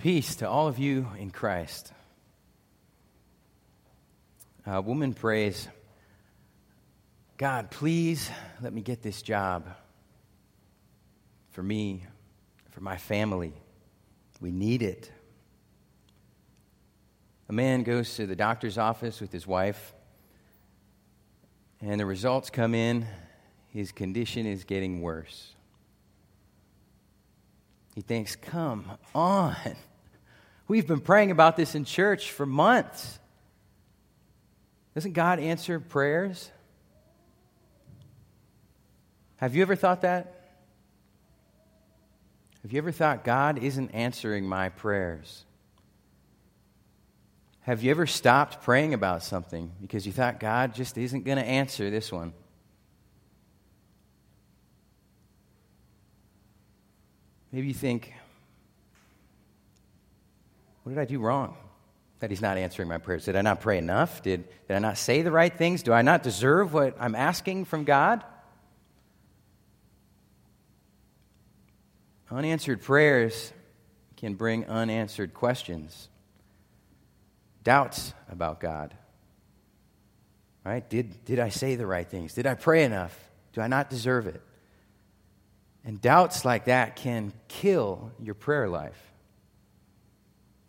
Peace to all of you in Christ. A woman prays, God, please let me get this job for me, for my family. We need it. A man goes to the doctor's office with his wife, and the results come in. His condition is getting worse. He thinks, Come on. We've been praying about this in church for months. Doesn't God answer prayers? Have you ever thought that? Have you ever thought God isn't answering my prayers? Have you ever stopped praying about something because you thought God just isn't going to answer this one? Maybe you think, what did I do wrong that He's not answering my prayers? Did I not pray enough? Did, did I not say the right things? Do I not deserve what I'm asking from God? Unanswered prayers can bring unanswered questions, doubts about God. Right? Did, did I say the right things? Did I pray enough? Do I not deserve it? And doubts like that can kill your prayer life.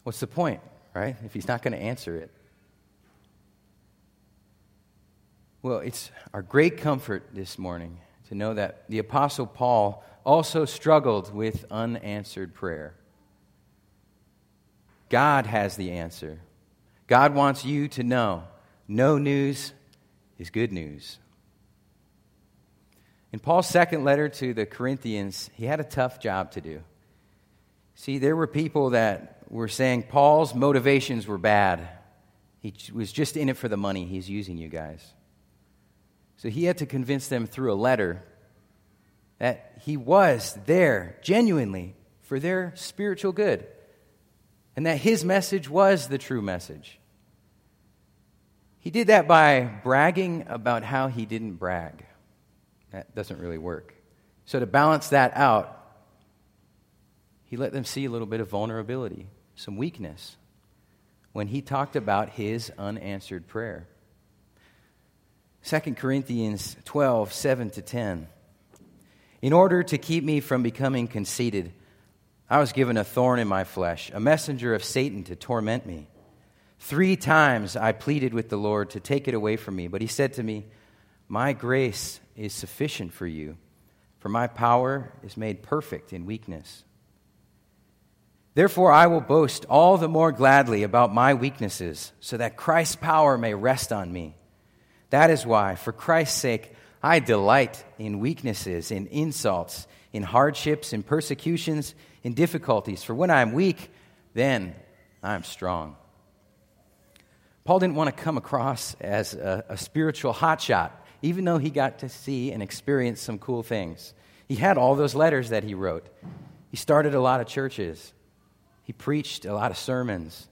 What's the point, right? If he's not going to answer it. Well, it's our great comfort this morning to know that the Apostle Paul also struggled with unanswered prayer. God has the answer. God wants you to know no news is good news. In Paul's second letter to the Corinthians, he had a tough job to do. See, there were people that were saying Paul's motivations were bad. He was just in it for the money. He's using you guys. So he had to convince them through a letter that he was there genuinely for their spiritual good and that his message was the true message. He did that by bragging about how he didn't brag. That doesn't really work. So, to balance that out, he let them see a little bit of vulnerability, some weakness, when he talked about his unanswered prayer. 2 Corinthians 12, 7 to 10. In order to keep me from becoming conceited, I was given a thorn in my flesh, a messenger of Satan to torment me. Three times I pleaded with the Lord to take it away from me, but he said to me, My grace is sufficient for you, for my power is made perfect in weakness. Therefore, I will boast all the more gladly about my weaknesses, so that Christ's power may rest on me. That is why, for Christ's sake, I delight in weaknesses, in insults, in hardships, in persecutions, in difficulties. For when I am weak, then I am strong. Paul didn't want to come across as a, a spiritual hotshot even though he got to see and experience some cool things. He had all those letters that he wrote. He started a lot of churches. He preached a lot of sermons.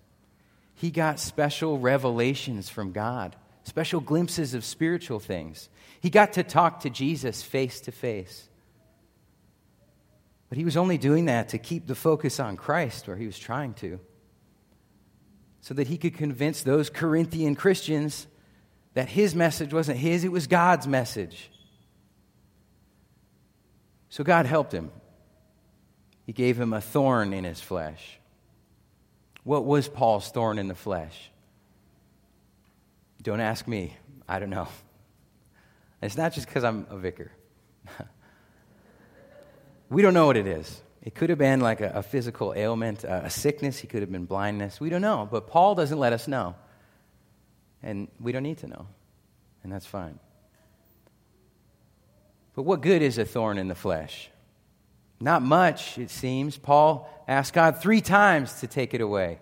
He got special revelations from God, special glimpses of spiritual things. He got to talk to Jesus face to face. But he was only doing that to keep the focus on Christ where he was trying to, so that he could convince those Corinthian Christians that his message wasn't his, it was God's message. So God helped him. He gave him a thorn in his flesh. What was Paul's thorn in the flesh? Don't ask me. I don't know. It's not just because I'm a vicar. we don't know what it is. It could have been like a, a physical ailment, a, a sickness. He could have been blindness. We don't know. But Paul doesn't let us know. And we don't need to know, and that's fine. But what good is a thorn in the flesh? Not much, it seems. Paul asked God three times to take it away.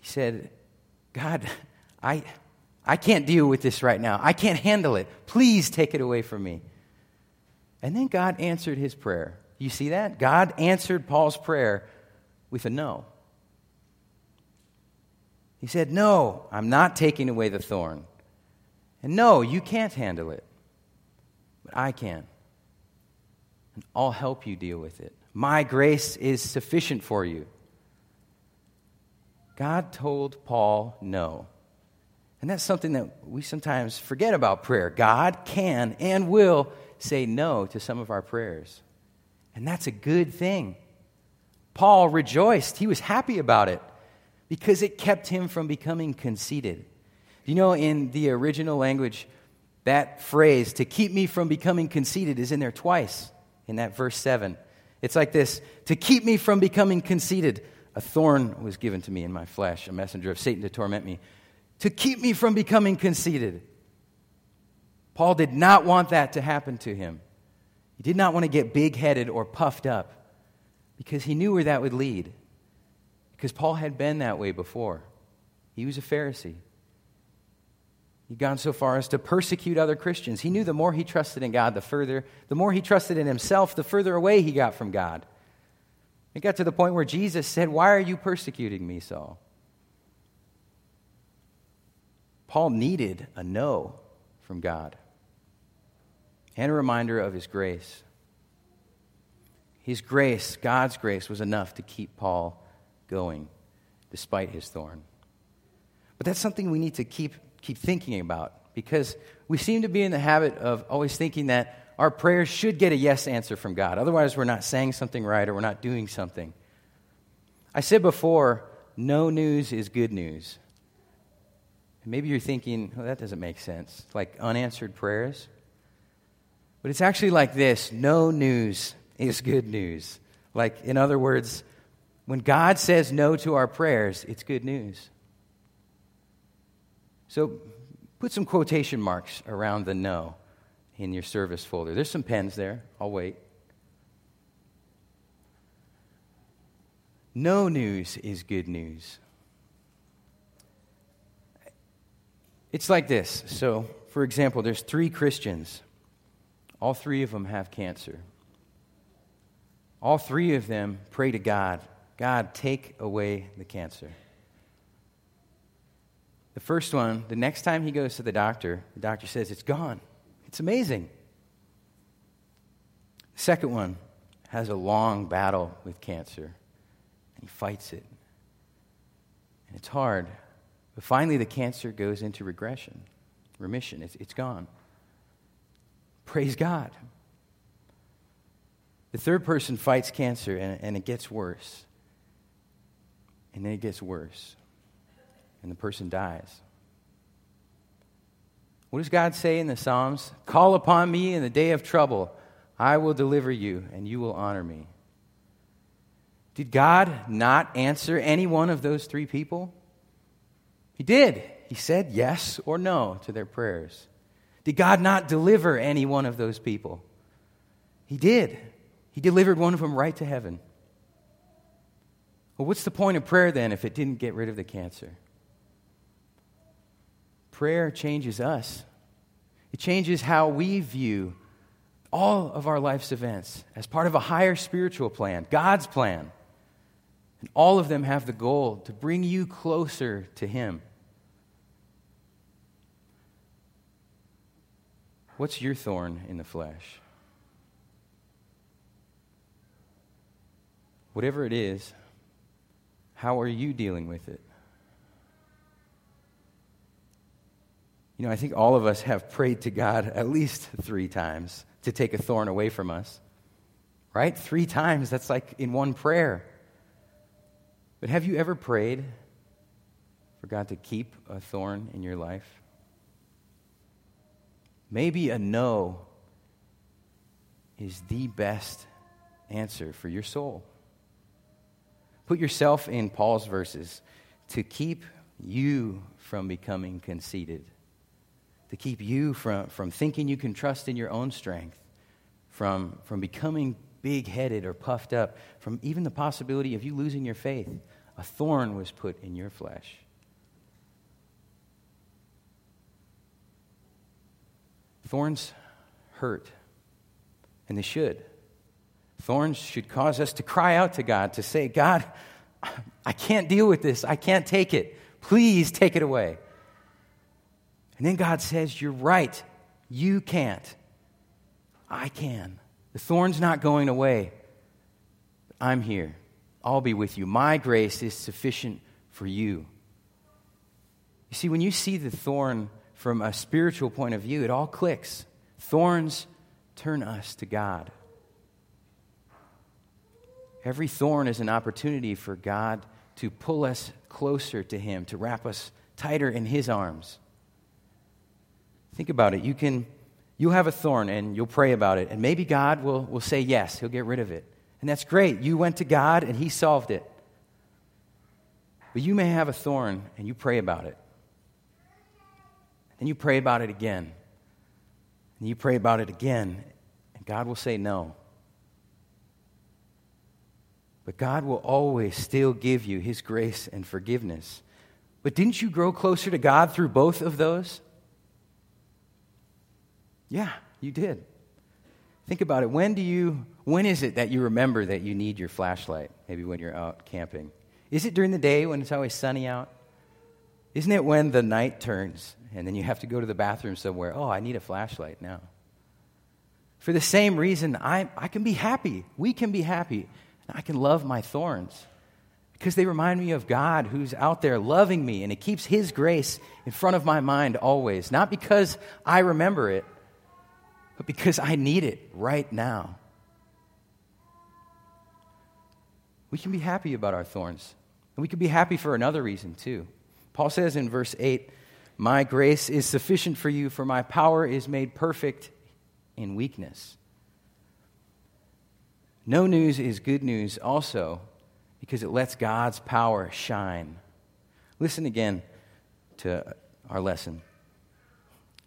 He said, God, I, I can't deal with this right now. I can't handle it. Please take it away from me. And then God answered his prayer. You see that? God answered Paul's prayer with a no. He said, No, I'm not taking away the thorn. And no, you can't handle it. But I can. And I'll help you deal with it. My grace is sufficient for you. God told Paul no. And that's something that we sometimes forget about prayer. God can and will say no to some of our prayers. And that's a good thing. Paul rejoiced, he was happy about it because it kept him from becoming conceited. You know, in the original language, that phrase, to keep me from becoming conceited, is in there twice in that verse 7. It's like this to keep me from becoming conceited, a thorn was given to me in my flesh, a messenger of Satan to torment me, to keep me from becoming conceited. Paul did not want that to happen to him. He did not want to get big headed or puffed up because he knew where that would lead. Because Paul had been that way before. He was a Pharisee. He'd gone so far as to persecute other Christians. He knew the more he trusted in God, the further, the more he trusted in himself, the further away he got from God. It got to the point where Jesus said, Why are you persecuting me, Saul? Paul needed a no from God and a reminder of his grace. His grace, God's grace, was enough to keep Paul going despite his thorn. But that's something we need to keep, keep thinking about because we seem to be in the habit of always thinking that our prayers should get a yes answer from God. Otherwise, we're not saying something right or we're not doing something. I said before, no news is good news. And maybe you're thinking, well, that doesn't make sense. Like unanswered prayers. But it's actually like this no news is good news. Like, in other words, when God says no to our prayers, it's good news. So put some quotation marks around the no in your service folder. There's some pens there. I'll wait. No news is good news. It's like this. So, for example, there's three Christians. All three of them have cancer. All three of them pray to God God, take away the cancer. The first one, the next time he goes to the doctor, the doctor says, It's gone. It's amazing. The second one has a long battle with cancer, and he fights it. And it's hard. But finally, the cancer goes into regression, remission. It's, it's gone. Praise God. The third person fights cancer, and, and it gets worse. And then it gets worse, and the person dies. What does God say in the Psalms? Call upon me in the day of trouble. I will deliver you, and you will honor me. Did God not answer any one of those three people? He did. He said yes or no to their prayers. Did God not deliver any one of those people? He did. He delivered one of them right to heaven. Well, what's the point of prayer then if it didn't get rid of the cancer? Prayer changes us, it changes how we view all of our life's events as part of a higher spiritual plan, God's plan. And all of them have the goal to bring you closer to Him. What's your thorn in the flesh? Whatever it is, how are you dealing with it? You know, I think all of us have prayed to God at least three times to take a thorn away from us. Right? Three times. That's like in one prayer. But have you ever prayed for God to keep a thorn in your life? Maybe a no is the best answer for your soul. Put yourself in Paul's verses to keep you from becoming conceited to keep you from, from thinking you can trust in your own strength, from, from becoming big headed or puffed up, from even the possibility of you losing your faith. A thorn was put in your flesh. Thorns hurt, and they should. Thorns should cause us to cry out to God, to say, God, I can't deal with this. I can't take it. Please take it away. And then God says, You're right. You can't. I can. The thorn's not going away. I'm here. I'll be with you. My grace is sufficient for you. You see, when you see the thorn from a spiritual point of view, it all clicks. Thorns turn us to God. Every thorn is an opportunity for God to pull us closer to Him, to wrap us tighter in His arms. Think about it. You can you'll have a thorn and you'll pray about it, and maybe God will, will say yes, He'll get rid of it. And that's great. You went to God and He solved it. But you may have a thorn and you pray about it. And you pray about it again. And you pray about it again, and God will say no. But God will always still give you His grace and forgiveness. But didn't you grow closer to God through both of those? Yeah, you did. Think about it. When do you when is it that you remember that you need your flashlight? Maybe when you're out camping. Is it during the day when it's always sunny out? Isn't it when the night turns and then you have to go to the bathroom somewhere? Oh, I need a flashlight now. For the same reason, I, I can be happy. We can be happy. I can love my thorns because they remind me of God who's out there loving me and it keeps His grace in front of my mind always. Not because I remember it, but because I need it right now. We can be happy about our thorns. And we can be happy for another reason, too. Paul says in verse 8, My grace is sufficient for you, for my power is made perfect in weakness. No news is good news also because it lets God's power shine. Listen again to our lesson.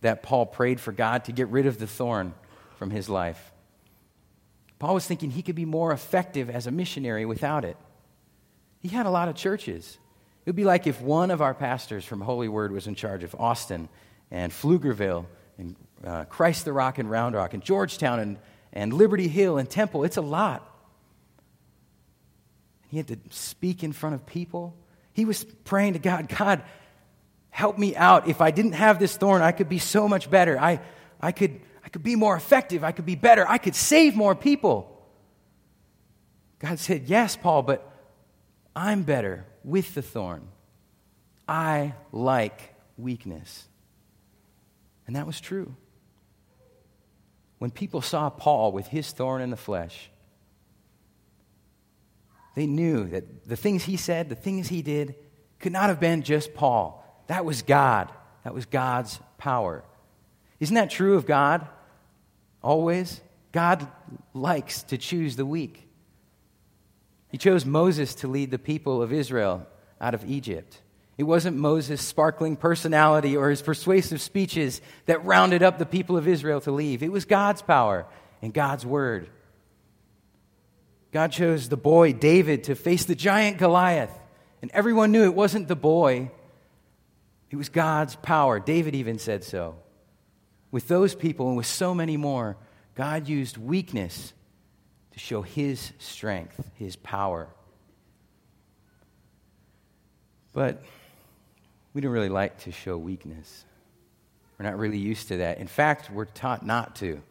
that Paul prayed for God to get rid of the thorn from his life. Paul was thinking he could be more effective as a missionary without it. He had a lot of churches. It would be like if one of our pastors from Holy Word was in charge of Austin and Pflugerville and uh, Christ the Rock and Round Rock and Georgetown and, and Liberty Hill and Temple. It's a lot. He had to speak in front of people. He was praying to God, God, help me out. If I didn't have this thorn, I could be so much better. I, I could I could be more effective. I could be better. I could save more people. God said, Yes, Paul, but I'm better with the thorn. I like weakness. And that was true. When people saw Paul with his thorn in the flesh, they knew that the things he said, the things he did, could not have been just Paul. That was God. That was God's power. Isn't that true of God? Always. God likes to choose the weak. He chose Moses to lead the people of Israel out of Egypt. It wasn't Moses' sparkling personality or his persuasive speeches that rounded up the people of Israel to leave. It was God's power and God's word. God chose the boy David to face the giant Goliath. And everyone knew it wasn't the boy, it was God's power. David even said so. With those people and with so many more, God used weakness to show his strength, his power. But we don't really like to show weakness. We're not really used to that. In fact, we're taught not to.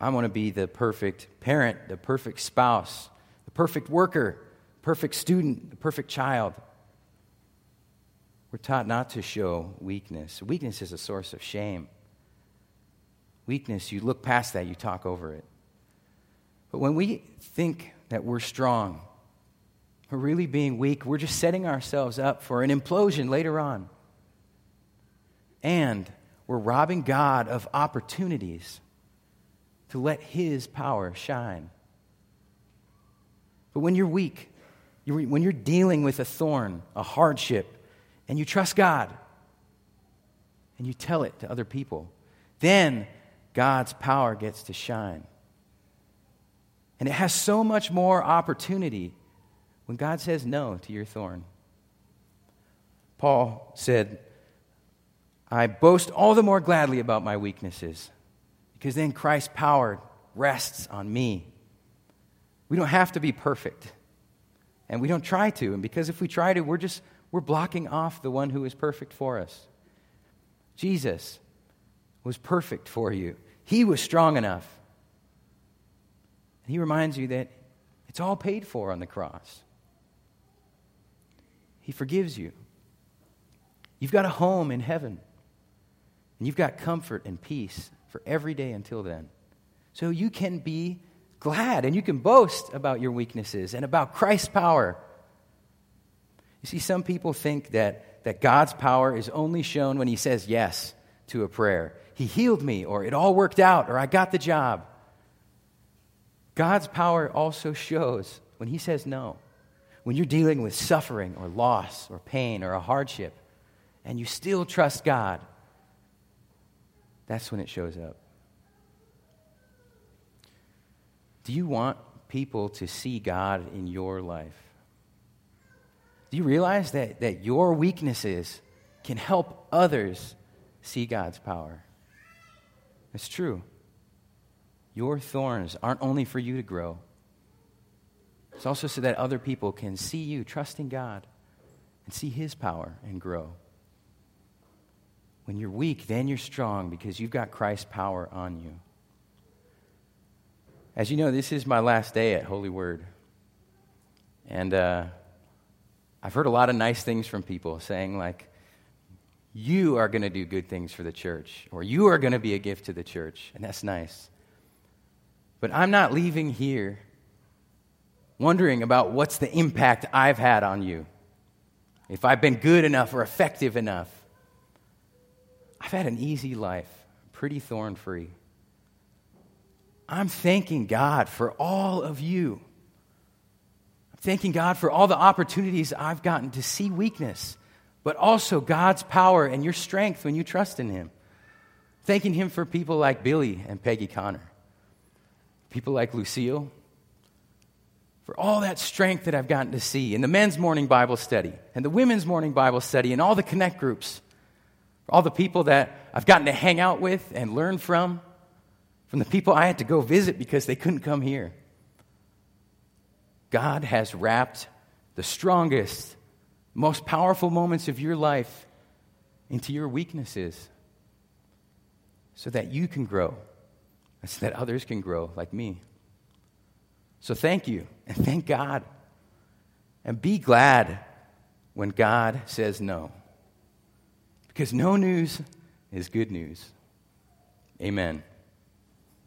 I want to be the perfect parent, the perfect spouse, the perfect worker, perfect student, the perfect child. We're taught not to show weakness. Weakness is a source of shame. Weakness, you look past that, you talk over it. But when we think that we're strong, we're really being weak, we're just setting ourselves up for an implosion later on. And we're robbing God of opportunities to let His power shine. But when you're weak, when you're dealing with a thorn, a hardship, and you trust God and you tell it to other people, then God's power gets to shine. And it has so much more opportunity when God says no to your thorn. Paul said, I boast all the more gladly about my weaknesses, because then Christ's power rests on me. We don't have to be perfect, and we don't try to. And because if we try to, we're just we're blocking off the one who is perfect for us. Jesus was perfect for you. He was strong enough. He reminds you that it's all paid for on the cross. He forgives you. You've got a home in heaven. And you've got comfort and peace for every day until then. So you can be glad and you can boast about your weaknesses and about Christ's power. You see, some people think that, that God's power is only shown when He says yes to a prayer. He healed me, or it all worked out, or I got the job. God's power also shows when He says no. When you're dealing with suffering or loss or pain or a hardship, and you still trust God, that's when it shows up. Do you want people to see God in your life? You realize that, that your weaknesses can help others see God's power? It's true. Your thorns aren't only for you to grow, it's also so that other people can see you trusting God and see His power and grow. When you're weak, then you're strong because you've got Christ's power on you. As you know, this is my last day at Holy Word. And uh, I've heard a lot of nice things from people saying, like, you are going to do good things for the church, or you are going to be a gift to the church. And that's nice. But I'm not leaving here wondering about what's the impact I've had on you. If I've been good enough or effective enough. I've had an easy life, pretty thorn free. I'm thanking God for all of you. Thanking God for all the opportunities I've gotten to see weakness, but also God's power and your strength when you trust in Him. Thanking Him for people like Billy and Peggy Connor, people like Lucille, for all that strength that I've gotten to see in the men's morning Bible study and the women's morning Bible study and all the connect groups all the people that I've gotten to hang out with and learn from, from the people I had to go visit because they couldn't come here. God has wrapped the strongest, most powerful moments of your life into your weaknesses so that you can grow and so that others can grow like me. So thank you and thank God. And be glad when God says no. Because no news is good news. Amen.